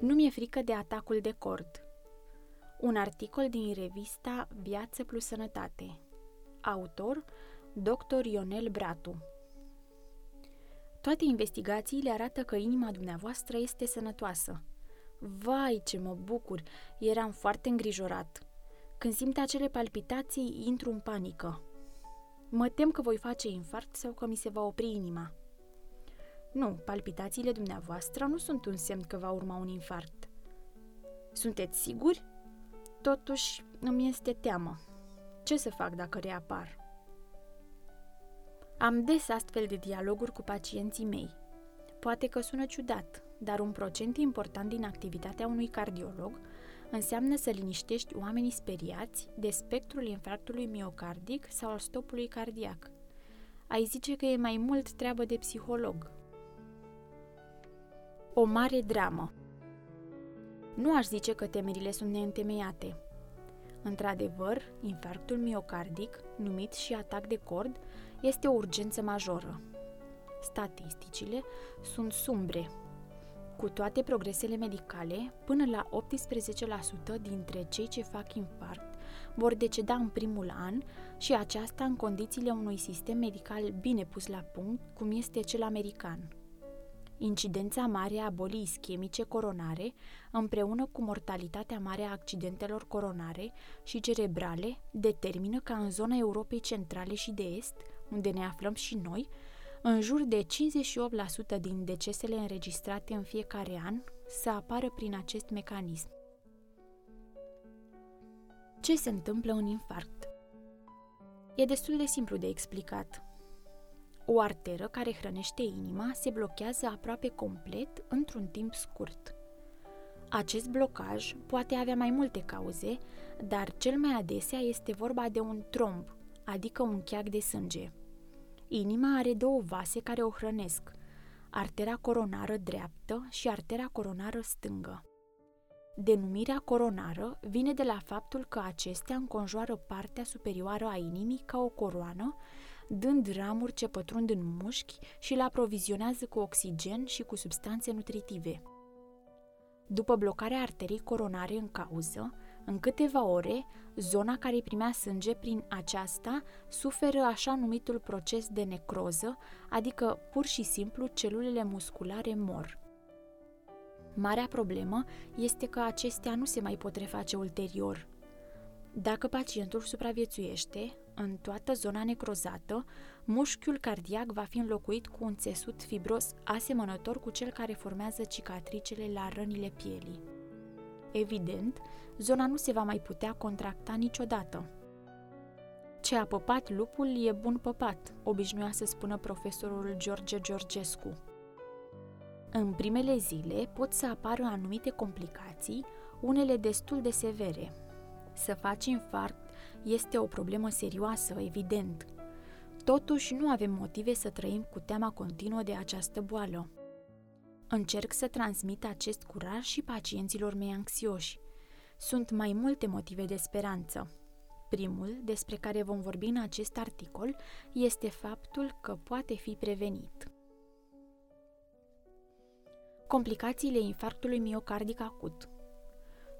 Nu mi-e frică de atacul de cord. Un articol din revista Viață plus Sănătate. Autor Dr. Ionel Bratu. Toate investigațiile arată că inima dumneavoastră este sănătoasă. Vai, ce mă bucur! Eram foarte îngrijorat. Când simt acele palpitații, intru în panică. Mă tem că voi face infarct sau că mi se va opri inima. Nu, palpitațiile dumneavoastră nu sunt un semn că va urma un infarct. Sunteți siguri? Totuși, îmi este teamă. Ce să fac dacă reapar? Am des astfel de dialoguri cu pacienții mei. Poate că sună ciudat, dar un procent important din activitatea unui cardiolog înseamnă să liniștești oamenii speriați de spectrul infarctului miocardic sau al stopului cardiac. Ai zice că e mai mult treabă de psiholog. O mare dramă Nu aș zice că temerile sunt neîntemeiate. Într-adevăr, infarctul miocardic, numit și atac de cord, este o urgență majoră. Statisticile sunt sumbre. Cu toate progresele medicale, până la 18% dintre cei ce fac infarct vor deceda în primul an și aceasta în condițiile unui sistem medical bine pus la punct, cum este cel american. Incidența mare a bolii ischemice coronare, împreună cu mortalitatea mare a accidentelor coronare și cerebrale, determină ca în zona Europei Centrale și de Est, unde ne aflăm și noi, în jur de 58% din decesele înregistrate în fiecare an să apară prin acest mecanism. Ce se întâmplă în infarct? E destul de simplu de explicat. O arteră care hrănește inima se blochează aproape complet într-un timp scurt. Acest blocaj poate avea mai multe cauze, dar cel mai adesea este vorba de un tromb, adică un cheag de sânge. Inima are două vase care o hrănesc, artera coronară dreaptă și artera coronară stângă. Denumirea coronară vine de la faptul că acestea înconjoară partea superioară a inimii ca o coroană, dând ramuri ce pătrund în mușchi și le aprovizionează cu oxigen și cu substanțe nutritive. După blocarea arterii coronare în cauză, în câteva ore, zona care primea sânge prin aceasta suferă așa numitul proces de necroză, adică pur și simplu celulele musculare mor. Marea problemă este că acestea nu se mai pot reface ulterior. Dacă pacientul supraviețuiește, în toată zona necrozată, mușchiul cardiac va fi înlocuit cu un țesut fibros asemănător cu cel care formează cicatricele la rănile pielii. Evident, zona nu se va mai putea contracta niciodată. Ce a păpat lupul e bun păpat, obișnuia să spună profesorul George Georgescu. În primele zile pot să apară anumite complicații, unele destul de severe. Să faci infarct este o problemă serioasă, evident. Totuși, nu avem motive să trăim cu teama continuă de această boală. Încerc să transmit acest curaj și pacienților mei anxioși. Sunt mai multe motive de speranță. Primul, despre care vom vorbi în acest articol, este faptul că poate fi prevenit. Complicațiile infarctului miocardic acut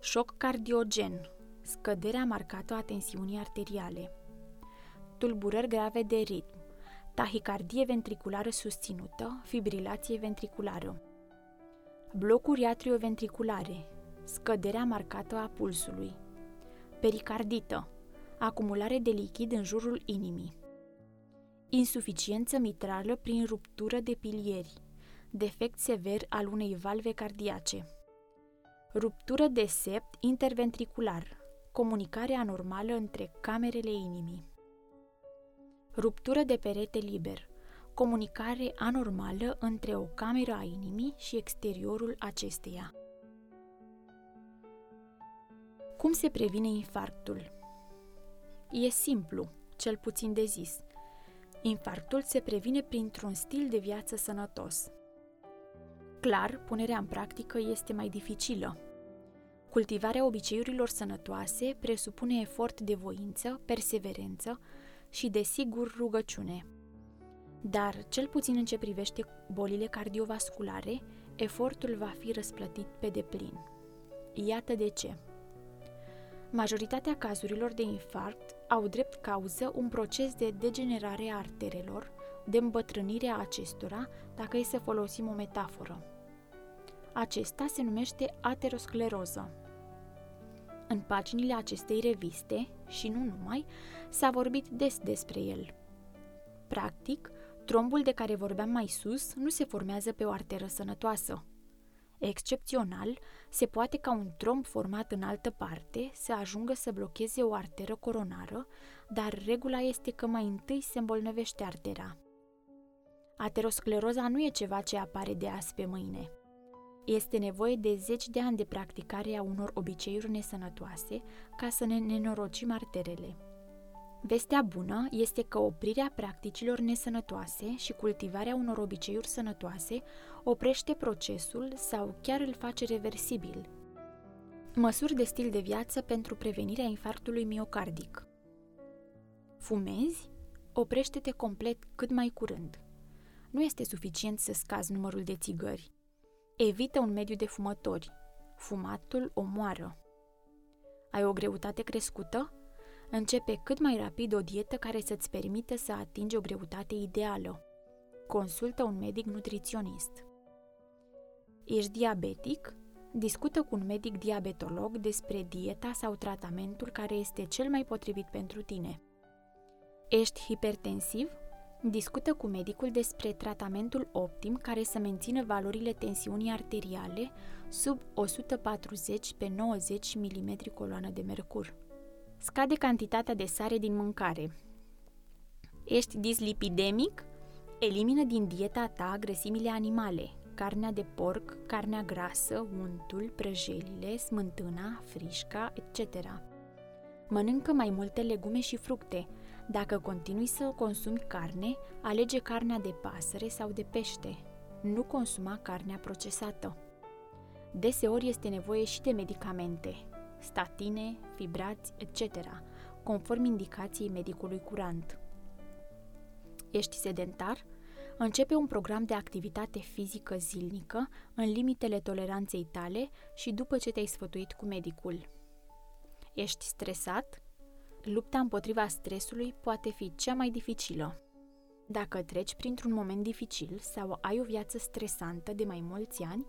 Șoc cardiogen, scăderea marcată a tensiunii arteriale, tulburări grave de ritm, tahicardie ventriculară susținută, fibrilație ventriculară, blocuri atrioventriculare, scăderea marcată a pulsului, pericardită, acumulare de lichid în jurul inimii, insuficiență mitrală prin ruptură de pilieri, defect sever al unei valve cardiace, ruptură de sept interventricular, comunicare anormală între camerele inimii, ruptură de perete liber, comunicare anormală între o cameră a inimii și exteriorul acesteia. Cum se previne infarctul? E simplu, cel puțin de zis. Infarctul se previne printr-un stil de viață sănătos. Clar, punerea în practică este mai dificilă. Cultivarea obiceiurilor sănătoase presupune efort de voință, perseverență și, desigur, rugăciune – dar, cel puțin în ce privește bolile cardiovasculare, efortul va fi răsplătit pe deplin. Iată de ce. Majoritatea cazurilor de infarct au drept cauză un proces de degenerare a arterelor, de îmbătrânire a acestora, dacă e să folosim o metaforă. Acesta se numește ateroscleroză. În paginile acestei reviste, și nu numai, s-a vorbit des despre el. Practic, trombul de care vorbeam mai sus nu se formează pe o arteră sănătoasă. Excepțional, se poate ca un tromb format în altă parte să ajungă să blocheze o arteră coronară, dar regula este că mai întâi se îmbolnăvește artera. Ateroscleroza nu e ceva ce apare de azi pe mâine. Este nevoie de zeci de ani de practicare a unor obiceiuri nesănătoase ca să ne nenorocim arterele. Vestea bună este că oprirea practicilor nesănătoase și cultivarea unor obiceiuri sănătoase oprește procesul sau chiar îl face reversibil. Măsuri de stil de viață pentru prevenirea infarctului miocardic. Fumezi? Oprește-te complet cât mai curând. Nu este suficient să scazi numărul de țigări. Evită un mediu de fumători. Fumatul omoară. Ai o greutate crescută? Începe cât mai rapid o dietă care să-ți permită să atingi o greutate ideală. Consultă un medic nutriționist. Ești diabetic? Discută cu un medic diabetolog despre dieta sau tratamentul care este cel mai potrivit pentru tine. Ești hipertensiv? Discută cu medicul despre tratamentul optim care să mențină valorile tensiunii arteriale sub 140 pe 90 mm coloană de mercur. Scade cantitatea de sare din mâncare. Ești dislipidemic? Elimină din dieta ta grăsimile animale, carnea de porc, carnea grasă, untul, prăjelile, smântâna, frișca, etc. Mănâncă mai multe legume și fructe. Dacă continui să consumi carne, alege carnea de pasăre sau de pește. Nu consuma carnea procesată. Deseori este nevoie și de medicamente, statine, fibrați, etc., conform indicației medicului curant. Ești sedentar? Începe un program de activitate fizică zilnică în limitele toleranței tale și după ce te-ai sfătuit cu medicul. Ești stresat? Lupta împotriva stresului poate fi cea mai dificilă. Dacă treci printr-un moment dificil sau ai o viață stresantă de mai mulți ani,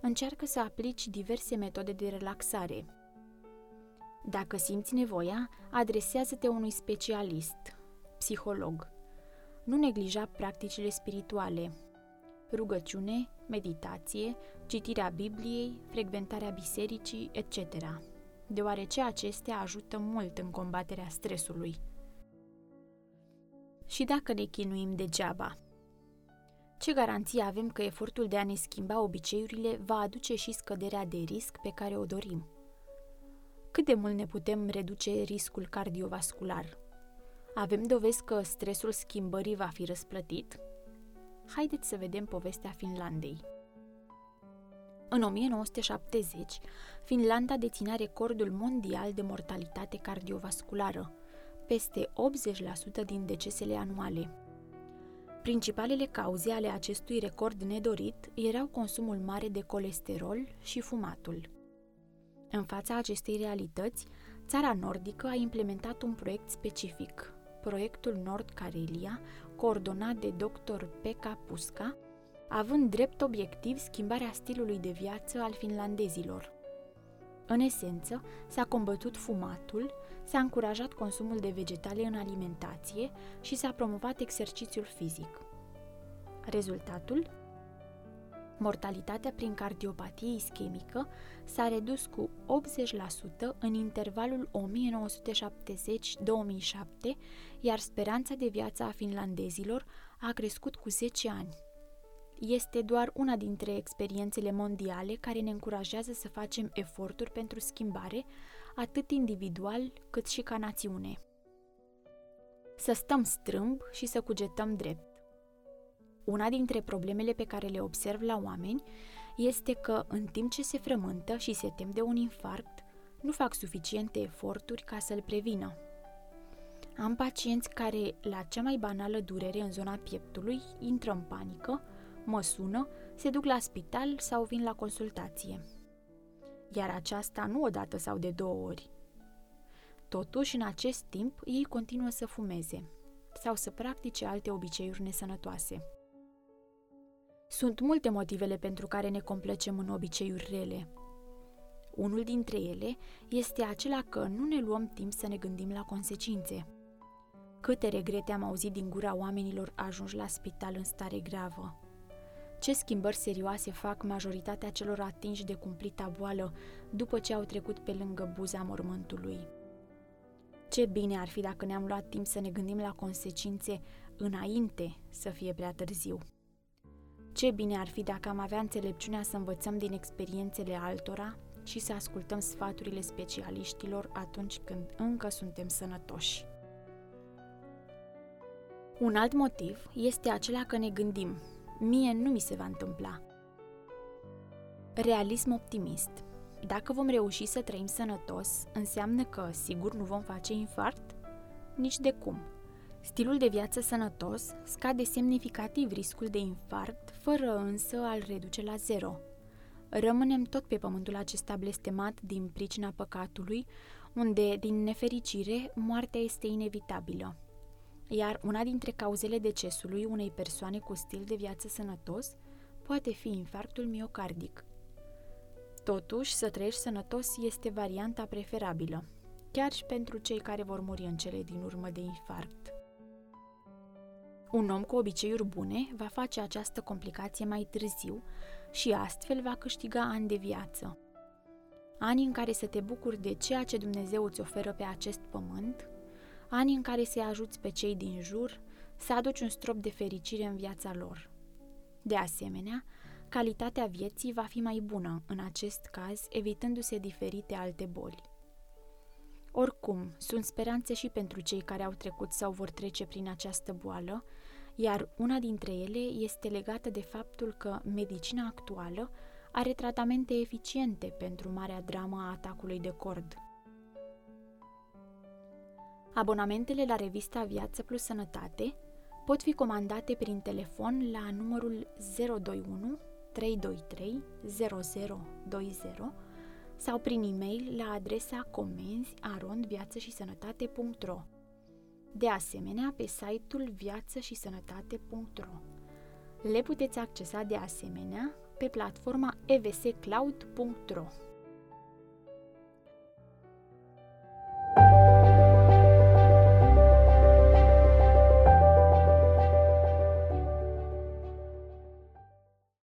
încearcă să aplici diverse metode de relaxare, dacă simți nevoia, adresează-te unui specialist, psiholog. Nu neglija practicile spirituale, rugăciune, meditație, citirea Bibliei, frecventarea bisericii, etc., deoarece acestea ajută mult în combaterea stresului. Și dacă ne chinuim degeaba? Ce garanție avem că efortul de a ne schimba obiceiurile va aduce și scăderea de risc pe care o dorim? cât de mult ne putem reduce riscul cardiovascular? Avem dovezi că stresul schimbării va fi răsplătit? Haideți să vedem povestea Finlandei. În 1970, Finlanda deținea recordul mondial de mortalitate cardiovasculară, peste 80% din decesele anuale. Principalele cauze ale acestui record nedorit erau consumul mare de colesterol și fumatul. În fața acestei realități, țara nordică a implementat un proiect specific, proiectul Nord Karelia, coordonat de dr. Pekka Puska, având drept obiectiv schimbarea stilului de viață al finlandezilor. În esență, s-a combătut fumatul, s-a încurajat consumul de vegetale în alimentație și s-a promovat exercițiul fizic. Rezultatul? mortalitatea prin cardiopatie ischemică s-a redus cu 80% în intervalul 1970-2007, iar speranța de viață a finlandezilor a crescut cu 10 ani. Este doar una dintre experiențele mondiale care ne încurajează să facem eforturi pentru schimbare, atât individual cât și ca națiune. Să stăm strâmb și să cugetăm drept. Una dintre problemele pe care le observ la oameni este că, în timp ce se frământă și se tem de un infarct, nu fac suficiente eforturi ca să-l prevină. Am pacienți care, la cea mai banală durere în zona pieptului, intră în panică, mă sună se duc la spital sau vin la consultație. Iar aceasta nu odată sau de două ori. Totuși, în acest timp, ei continuă să fumeze sau să practice alte obiceiuri nesănătoase. Sunt multe motivele pentru care ne complăcem în obiceiuri rele. Unul dintre ele este acela că nu ne luăm timp să ne gândim la consecințe. Câte regrete am auzit din gura oamenilor ajunși la spital în stare gravă. Ce schimbări serioase fac majoritatea celor atinși de cumplita boală după ce au trecut pe lângă buza mormântului. Ce bine ar fi dacă ne-am luat timp să ne gândim la consecințe înainte să fie prea târziu. Ce bine ar fi dacă am avea înțelepciunea să învățăm din experiențele altora și să ascultăm sfaturile specialiștilor atunci când încă suntem sănătoși. Un alt motiv este acela că ne gândim, mie nu mi se va întâmpla. Realism optimist. Dacă vom reuși să trăim sănătos, înseamnă că sigur nu vom face infarct? Nici de cum. Stilul de viață sănătos scade semnificativ riscul de infarct, fără însă a-l reduce la zero. Rămânem tot pe pământul acesta blestemat din pricina păcatului, unde, din nefericire, moartea este inevitabilă. Iar una dintre cauzele decesului unei persoane cu stil de viață sănătos poate fi infarctul miocardic. Totuși, să trăiești sănătos este varianta preferabilă, chiar și pentru cei care vor muri în cele din urmă de infarct. Un om cu obiceiuri bune va face această complicație mai târziu și astfel va câștiga ani de viață. Ani în care să te bucuri de ceea ce Dumnezeu îți oferă pe acest pământ, ani în care să-i ajuți pe cei din jur să aduci un strop de fericire în viața lor. De asemenea, calitatea vieții va fi mai bună, în acest caz, evitându-se diferite alte boli. Oricum, sunt speranțe și pentru cei care au trecut sau vor trece prin această boală, iar una dintre ele este legată de faptul că medicina actuală are tratamente eficiente pentru marea dramă a atacului de cord. Abonamentele la revista Viață Plus Sănătate pot fi comandate prin telefon la numărul 021 323 0020 sau prin e-mail la adresa comenzi arondviață-și-sănătate.ro de asemenea pe site-ul viață și sănătate.ro. Le puteți accesa de asemenea pe platforma evscloud.ro.